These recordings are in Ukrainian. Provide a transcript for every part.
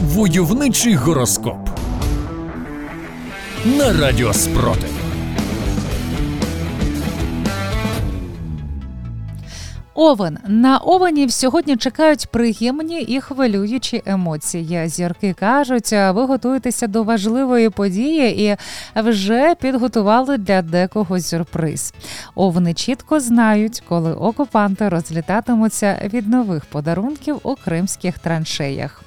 Войовничий гороскоп на Радіо Спротив. Овен на овенів сьогодні чекають приємні і хвилюючі емоції. Зірки кажуть, ви готуєтеся до важливої події і вже підготували для декого сюрприз. Овни чітко знають, коли окупанти розлітатимуться від нових подарунків у кримських траншеях.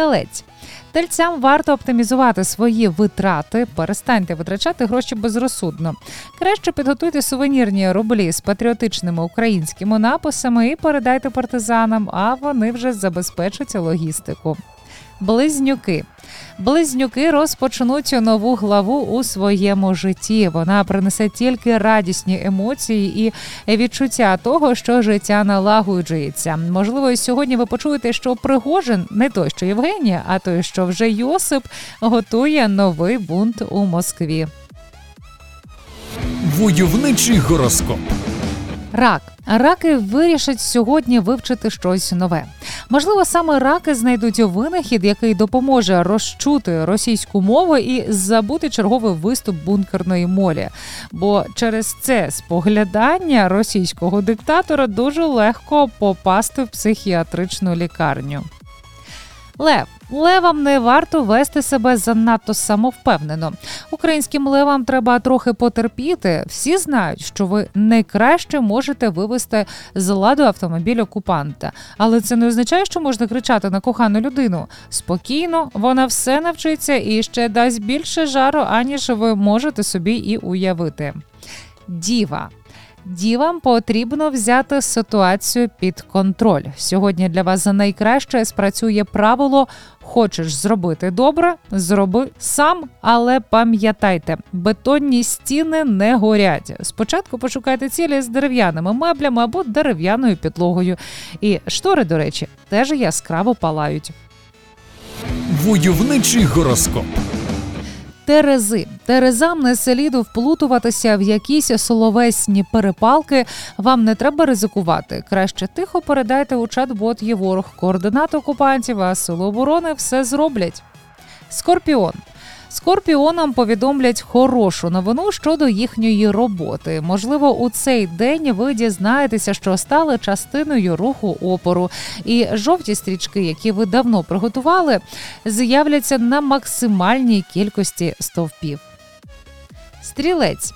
Телець Тельцям варто оптимізувати свої витрати, перестаньте витрачати гроші безрозсудно. Краще підготуйте сувенірні рублі з патріотичними українськими написами і передайте партизанам, а вони вже забезпечать логістику. Близнюки. Близнюки розпочнуть нову главу у своєму житті. Вона принесе тільки радісні емоції і відчуття того, що життя налагоджується. Можливо, сьогодні ви почуєте, що Пригожин не той, що Євгенія, а той, що вже Йосип готує новий бунт у Москві. Войовничий гороскоп. Рак раки вирішать сьогодні вивчити щось нове. Можливо, саме раки знайдуть винахід, який допоможе розчути російську мову і забути черговий виступ бункерної молі. Бо через це споглядання російського диктатора дуже легко попасти в психіатричну лікарню. Лев левам не варто вести себе занадто самовпевнено. Українським левам треба трохи потерпіти. Всі знають, що ви найкраще можете вивести з ладу автомобіль окупанта, але це не означає, що можна кричати на кохану людину. Спокійно, вона все навчиться і ще дасть більше жару, аніж ви можете собі і уявити. Діва. Дівам потрібно взяти ситуацію під контроль. Сьогодні для вас за найкраще спрацює правило: хочеш зробити добре, зроби сам, але пам'ятайте, бетонні стіни не горять. Спочатку пошукайте цілі з дерев'яними меблями або дерев'яною підлогою. І штори, до речі, теж яскраво палають. Войовничий гороскоп. Терези Терезам не селіду вплутуватися в якісь соловесні перепалки. Вам не треба ризикувати. Краще тихо передайте у чат-бот є ворог координат окупантів, а силу оборони все зроблять. Скорпіон Скорпіонам повідомлять хорошу новину щодо їхньої роботи. Можливо, у цей день ви дізнаєтеся, що стали частиною руху опору, і жовті стрічки, які ви давно приготували, з'являться на максимальній кількості стовпів. Стрілець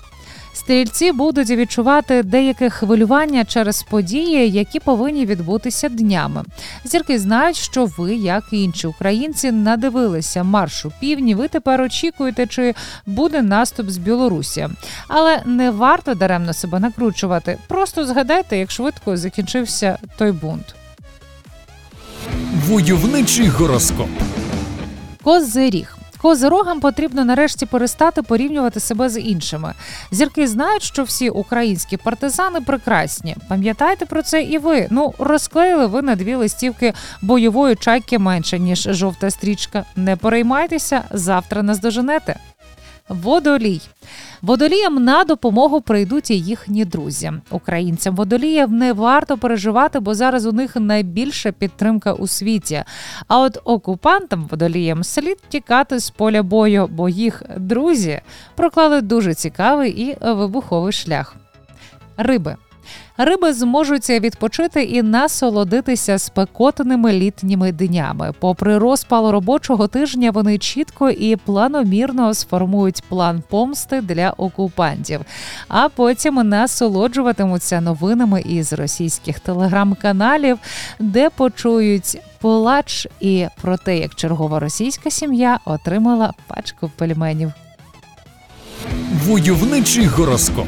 Стрільці будуть відчувати деяке хвилювання через події, які повинні відбутися днями. Зірки знають, що ви, як і інші українці, надивилися маршу півні. Ви тепер очікуєте, чи буде наступ з Білорусі. Але не варто даремно себе накручувати. Просто згадайте, як швидко закінчився той бунт. Войовничий гороскоп. Козиріг Козирогам потрібно нарешті перестати порівнювати себе з іншими. Зірки знають, що всі українські партизани прекрасні. Пам'ятайте про це і ви. Ну розклеїли ви на дві листівки бойової чайки менше ніж жовта стрічка. Не переймайтеся, завтра наздоженете. Водолій водоліям на допомогу прийдуть і їхні друзі. Українцям водоліям не варто переживати, бо зараз у них найбільша підтримка у світі. А от окупантам водоліям слід тікати з поля бою, бо їх друзі проклали дуже цікавий і вибуховий шлях. Риби риби зможуть відпочити і насолодитися спекотними літніми днями. Попри розпал робочого тижня, вони чітко і планомірно сформують план помсти для окупантів, а потім насолоджуватимуться новинами із російських телеграм-каналів, де почують. Плач і про те, як чергова російська сім'я отримала пачку пельменів. Войовничий гороскоп.